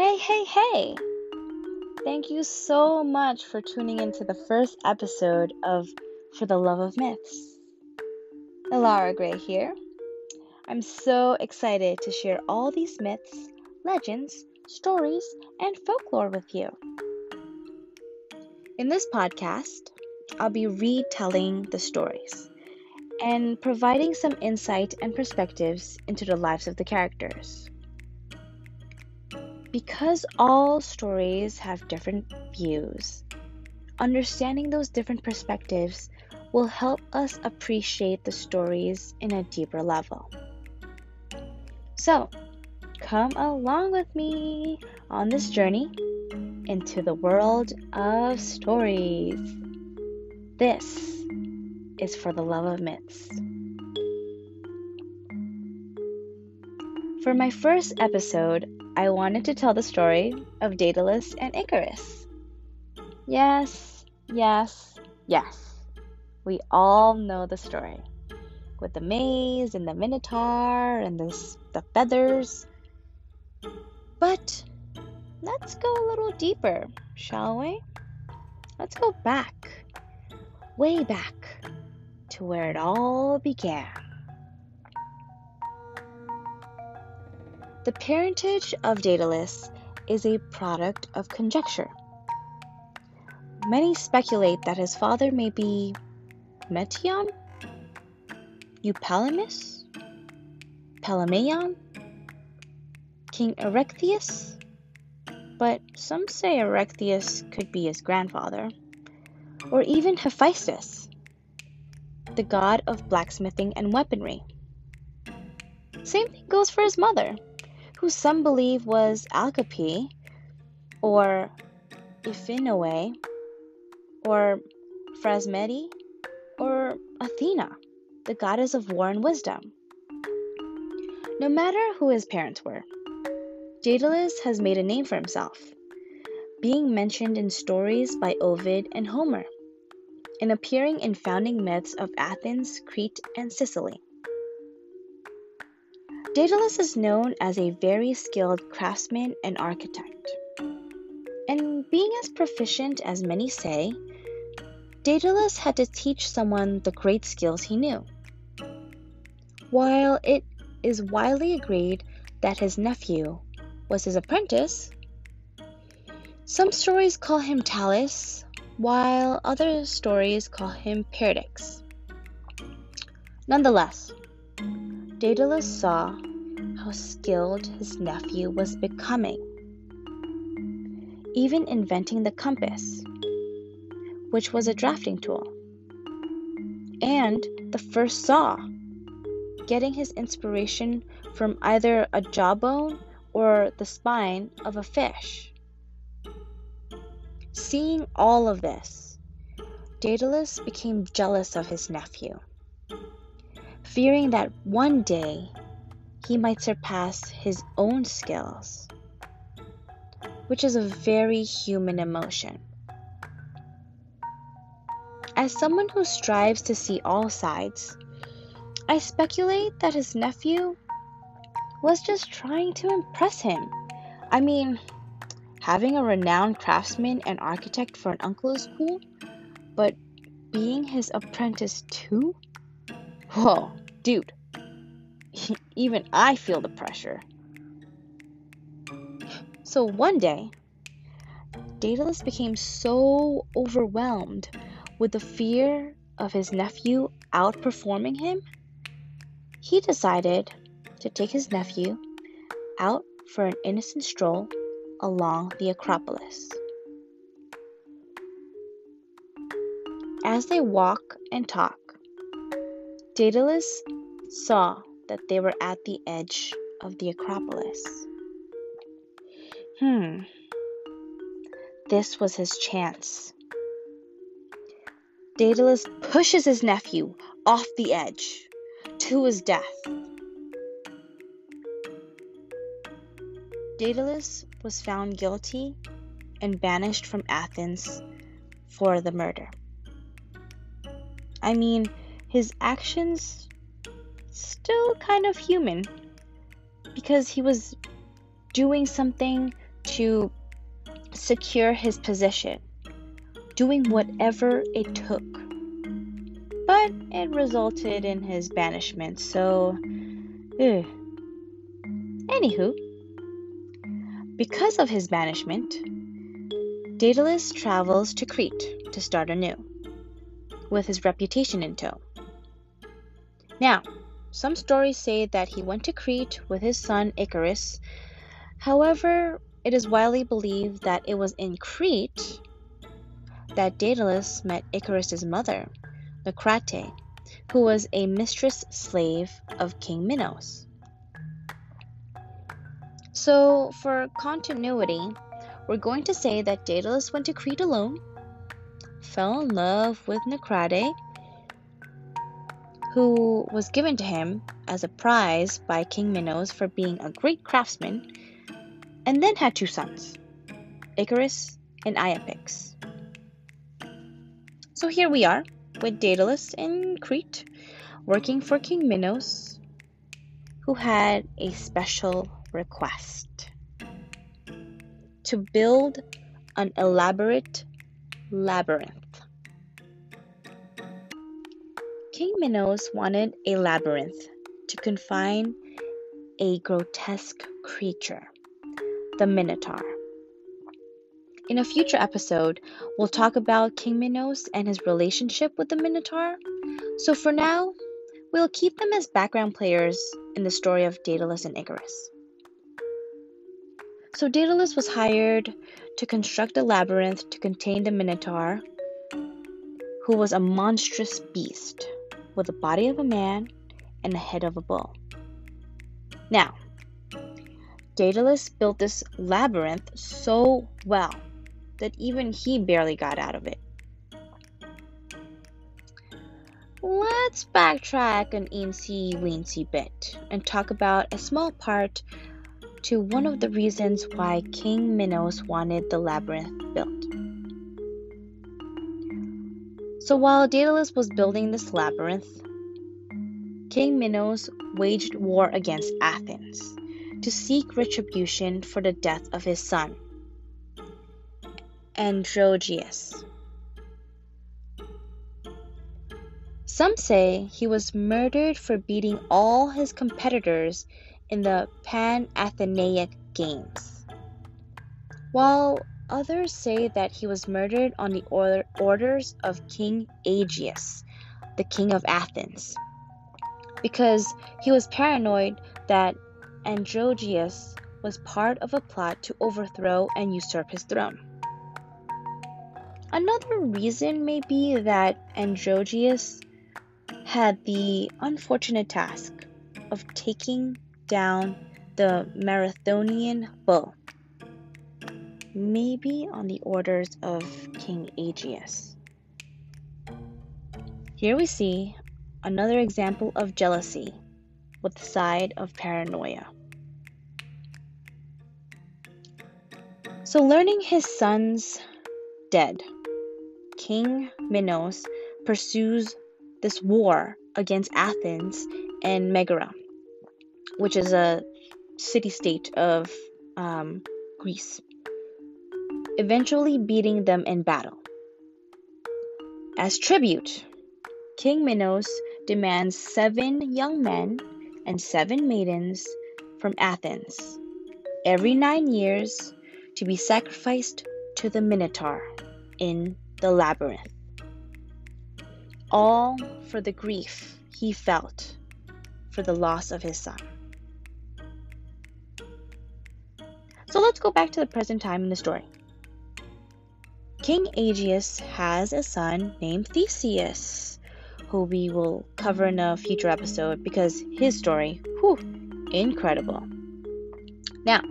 Hey, hey, hey! Thank you so much for tuning into the first episode of For the Love of Myths. Elara Gray here. I'm so excited to share all these myths, legends, stories, and folklore with you. In this podcast, I'll be retelling the stories and providing some insight and perspectives into the lives of the characters. Because all stories have different views, understanding those different perspectives will help us appreciate the stories in a deeper level. So, come along with me on this journey into the world of stories. This is for the love of myths. For my first episode, I wanted to tell the story of Daedalus and Icarus. Yes, yes, yes. We all know the story. With the maze and the minotaur and the, the feathers. But let's go a little deeper, shall we? Let's go back, way back, to where it all began. The parentage of Daedalus is a product of conjecture. Many speculate that his father may be Metion, Eupolemus, Palameion, King Erechtheus, but some say Erechtheus could be his grandfather, or even Hephaestus, the god of blacksmithing and weaponry. Same thing goes for his mother who some believe was Alcippe or Iphinoe or Phrasmede or Athena, the goddess of war and wisdom. No matter who his parents were, Daedalus has made a name for himself, being mentioned in stories by Ovid and Homer, and appearing in founding myths of Athens, Crete, and Sicily. Daedalus is known as a very skilled craftsman and architect. And being as proficient as many say, Daedalus had to teach someone the great skills he knew. While it is widely agreed that his nephew was his apprentice, some stories call him Talus, while other stories call him Perdix. Nonetheless, Daedalus saw how skilled his nephew was becoming, even inventing the compass, which was a drafting tool, and the first saw, getting his inspiration from either a jawbone or the spine of a fish. Seeing all of this, Daedalus became jealous of his nephew, fearing that one day he might surpass his own skills, which is a very human emotion. As someone who strives to see all sides, I speculate that his nephew was just trying to impress him. I mean, having a renowned craftsman and architect for an uncle is cool, but being his apprentice too? Whoa, dude, even I feel the pressure. So one day, Daedalus became so overwhelmed with the fear of his nephew outperforming him, he decided to take his nephew out for an innocent stroll along the Acropolis. As they walk and talk, Daedalus saw that they were at the edge of the Acropolis. Hmm. This was his chance. Daedalus pushes his nephew off the edge to his death. Daedalus was found guilty and banished from Athens for the murder. I mean, his actions still kind of human because he was doing something to secure his position, doing whatever it took. But it resulted in his banishment, so. Ugh. Anywho, because of his banishment, Daedalus travels to Crete to start anew, with his reputation in tow. Now, some stories say that he went to Crete with his son Icarus. However, it is widely believed that it was in Crete that Daedalus met Icarus's mother, Naucrate, who was a mistress slave of King Minos. So, for continuity, we're going to say that Daedalus went to Crete alone, fell in love with Naucrate, who was given to him as a prize by King Minos for being a great craftsman, and then had two sons, Icarus and Iapyx. So here we are with Daedalus in Crete, working for King Minos, who had a special request to build an elaborate labyrinth. King Minos wanted a labyrinth to confine a grotesque creature, the Minotaur. In a future episode, we'll talk about King Minos and his relationship with the Minotaur. So for now, we'll keep them as background players in the story of Daedalus and Icarus. So Daedalus was hired to construct a labyrinth to contain the Minotaur, who was a monstrous beast with the body of a man and the head of a bull. Now, Daedalus built this labyrinth so well that even he barely got out of it. Let's backtrack an eensy weensy bit and talk about a small part to one of the reasons why King Minos wanted the labyrinth built. So while Daedalus was building this labyrinth, King Minos waged war against Athens to seek retribution for the death of his son, Androgeus. Some say he was murdered for beating all his competitors in the Panathenaic Games, while others say that he was murdered on the or- orders of King Aegeus, the king of Athens, because he was paranoid that Androgeus was part of a plot to overthrow and usurp his throne. Another reason may be that Androgeus had the unfortunate task of taking down the Marathonian bull, maybe on the orders of King Aegeus. Here we see another example of jealousy with the side of paranoia. So, learning his son's dead, King Minos pursues this war against Athens and Megara which is a city state of um, Greece, eventually beating them in battle. As tribute, King Minos demands seven young men and seven maidens from Athens every nine years to be sacrificed to the Minotaur in the labyrinth. All for the grief he felt for the loss of his son. So let's go back to the present time in the story. King Aegeus has a son named Theseus, who we will cover in a future episode because his story, whew, incredible. Now,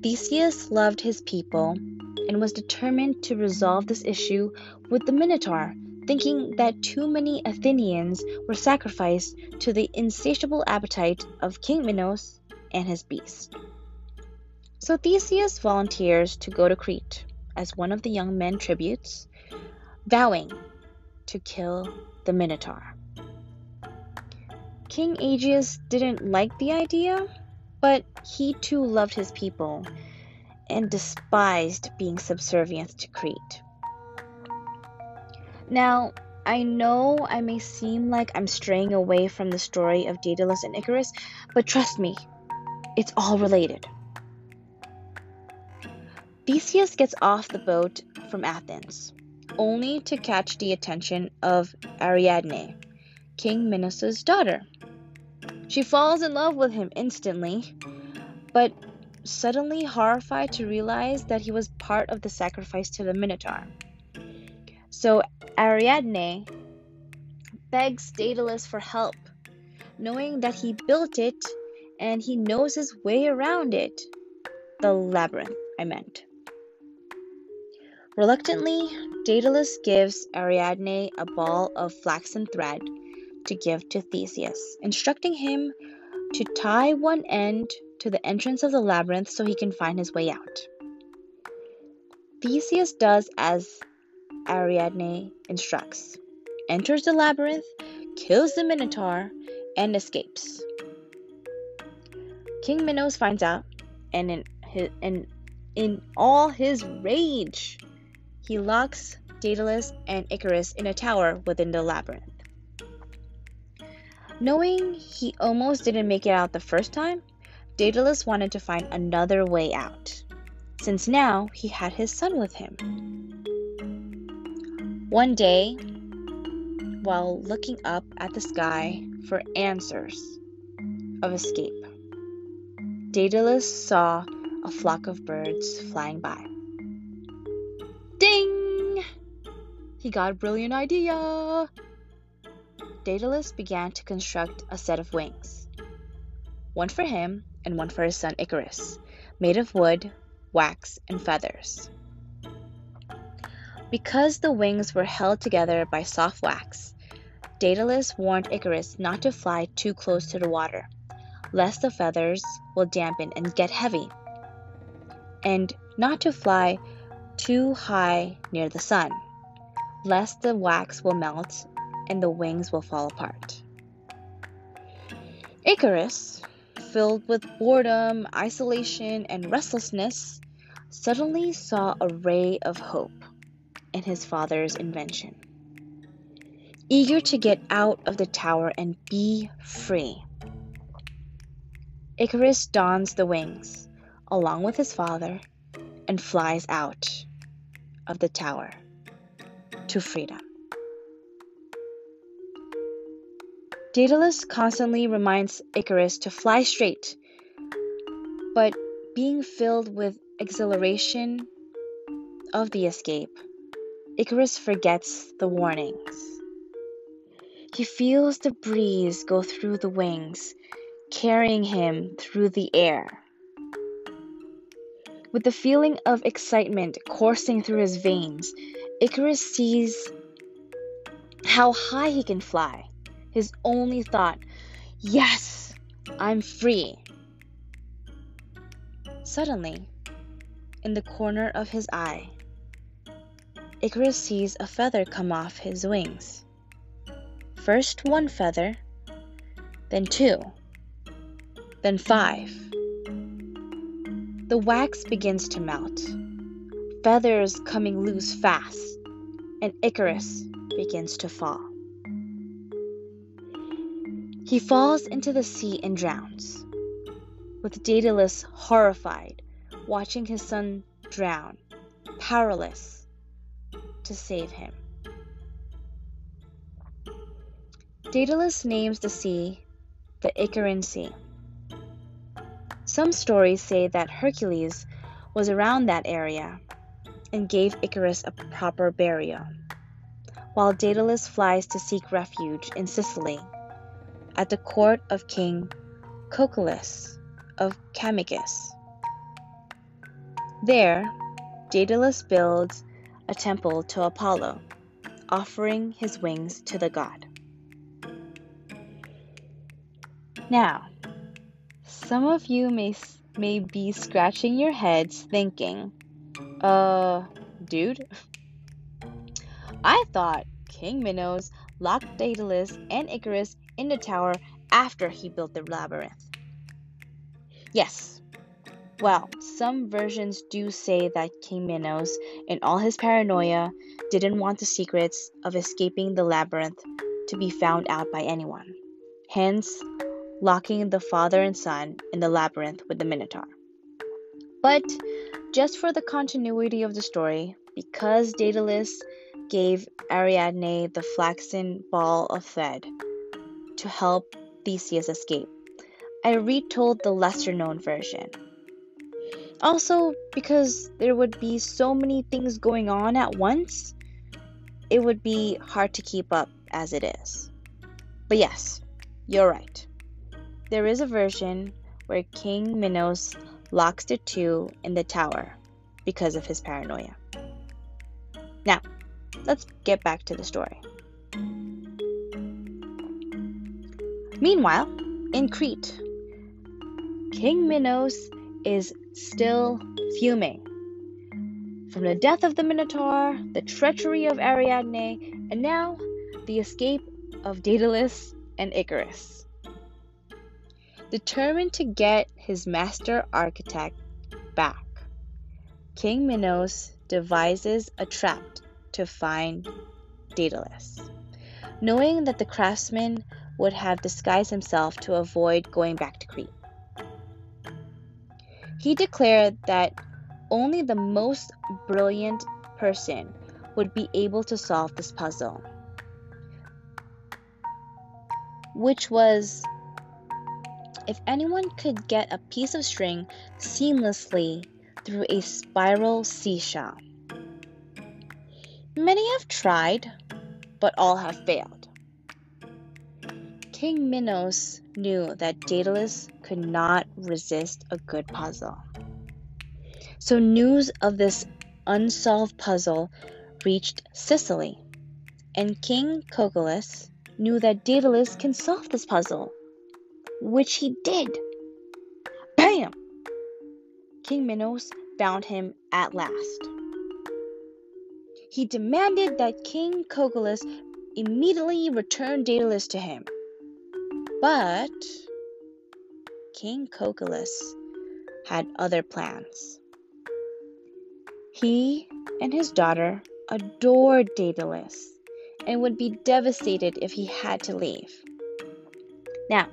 Theseus loved his people and was determined to resolve this issue with the Minotaur, thinking that too many Athenians were sacrificed to the insatiable appetite of King Minos and his beast. So Theseus volunteers to go to Crete as one of the young men tributes, vowing to kill the Minotaur. King Aegeus didn't like the idea, but he too loved his people, and despised being subservient to Crete. Now, I know I may seem like I'm straying away from the story of Daedalus and Icarus, but trust me, it's all related. Theseus gets off the boat from Athens, only to catch the attention of Ariadne, King Minos' daughter. She falls in love with him instantly, but suddenly horrified to realize that he was part of the sacrifice to the Minotaur. So Ariadne begs Daedalus for help, knowing that he built it and he knows his way around it. The labyrinth, I meant. Reluctantly, Daedalus gives Ariadne a ball of flaxen thread to give to Theseus, instructing him to tie one end to the entrance of the labyrinth so he can find his way out. Theseus does as Ariadne instructs, enters the labyrinth, kills the Minotaur, and escapes. King Minos finds out, and in his, in all his rage, he locks Daedalus and Icarus in a tower within the labyrinth. Knowing he almost didn't make it out the first time, Daedalus wanted to find another way out, since now he had his son with him. One day, while looking up at the sky for answers of escape, Daedalus saw a flock of birds flying by. Ding! He got a brilliant idea! Daedalus began to construct a set of wings, one for him and one for his son Icarus, made of wood, wax, and feathers. Because the wings were held together by soft wax, Daedalus warned Icarus not to fly too close to the water, lest the feathers will dampen and get heavy, and not to fly too high near the sun, lest the wax will melt and the wings will fall apart. Icarus, filled with boredom, isolation, and restlessness, suddenly saw a ray of hope in his father's invention. Eager to get out of the tower and be free, Icarus dons the wings along with his father and flies out of the tower to freedom. Daedalus constantly reminds Icarus to fly straight, but being filled with exhilaration of the escape, Icarus forgets the warnings. He feels the breeze go through the wings, carrying him through the air. With the feeling of excitement coursing through his veins, Icarus sees how high he can fly his only thought, Yes, I'm free. Suddenly, in the corner of his eye, Icarus sees a feather come off his wings. First one feather, then two, then five. The wax begins to melt, feathers coming loose fast, and Icarus begins to fall. He falls into the sea and drowns, with Daedalus horrified, watching his son drown, powerless to save him. Daedalus names the sea the Icarian Sea. Some stories say that Hercules was around that area and gave Icarus a proper burial, while Daedalus flies to seek refuge in Sicily at the court of King Cocalus of Camicus. There, Daedalus builds a temple to Apollo, offering his wings to the god. Now, some of you may, may be scratching your heads thinking, uh, dude, I thought King Minos locked Daedalus and Icarus in the tower after he built the labyrinth. Yes, Well, some versions do say that King Minos, in all his paranoia, didn't want the secrets of escaping the labyrinth to be found out by anyone, hence, locking the father and son in the labyrinth with the Minotaur. But just for the continuity of the story, because Daedalus gave Ariadne the flaxen ball of thread to help Theseus escape, I retold the lesser known version. Also, because there would be so many things going on at once, it would be hard to keep up as it is. But yes, you're right. There is a version where King Minos locks the two in the tower because of his paranoia. Now, let's get back to the story. Meanwhile, in Crete, King Minos is still fuming. From the death of the Minotaur, the treachery of Ariadne, and now the escape of Daedalus and Icarus. Determined to get his master architect back, King Minos devises a trap to find Daedalus. Knowing that the craftsman would have disguised himself to avoid going back to Crete. He declared that only the most brilliant person would be able to solve this puzzle, which was if anyone could get a piece of string seamlessly through a spiral seashell. Many have tried, but all have failed. King Minos knew that Daedalus could not resist a good puzzle. So news of this unsolved puzzle reached Sicily, and King Cocalus knew that Daedalus can solve this puzzle, which he did. Bam! King Minos found him at last. He demanded that King Cocalus immediately return Daedalus to him. But King Cocalus had other plans. He and his daughter adored Daedalus and would be devastated if he had to leave. Now,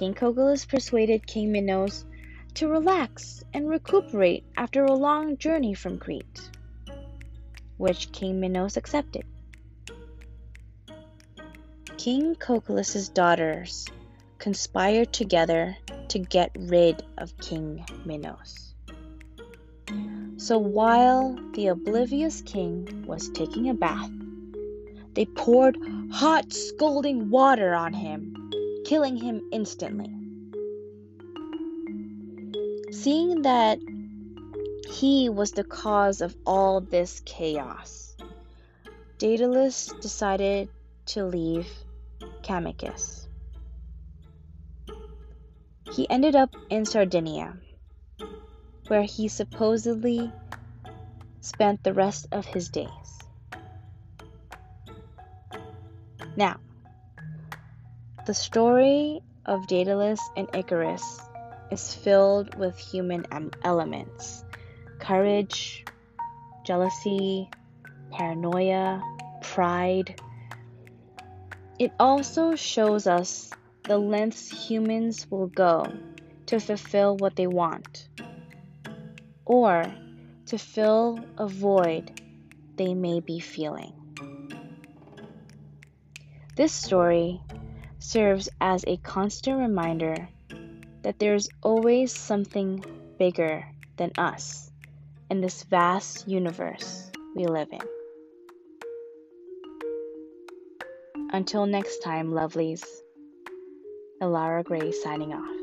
King Cocalus persuaded King Minos to relax and recuperate after a long journey from Crete, which King Minos accepted. King Cocalus's daughters conspired together to get rid of King Minos. So while the oblivious king was taking a bath, they poured hot, scalding water on him, killing him instantly. Seeing that he was the cause of all this chaos, Daedalus decided to leave Camicus. He ended up in Sardinia, where he supposedly spent the rest of his days. Now, the story of Daedalus and Icarus is filled with human elements courage, jealousy, paranoia, pride, it also shows us the lengths humans will go to fulfill what they want, or to fill a void they may be feeling. This story serves as a constant reminder that there's always something bigger than us in this vast universe we live in. Until next time, lovelies. Elara Gray signing off.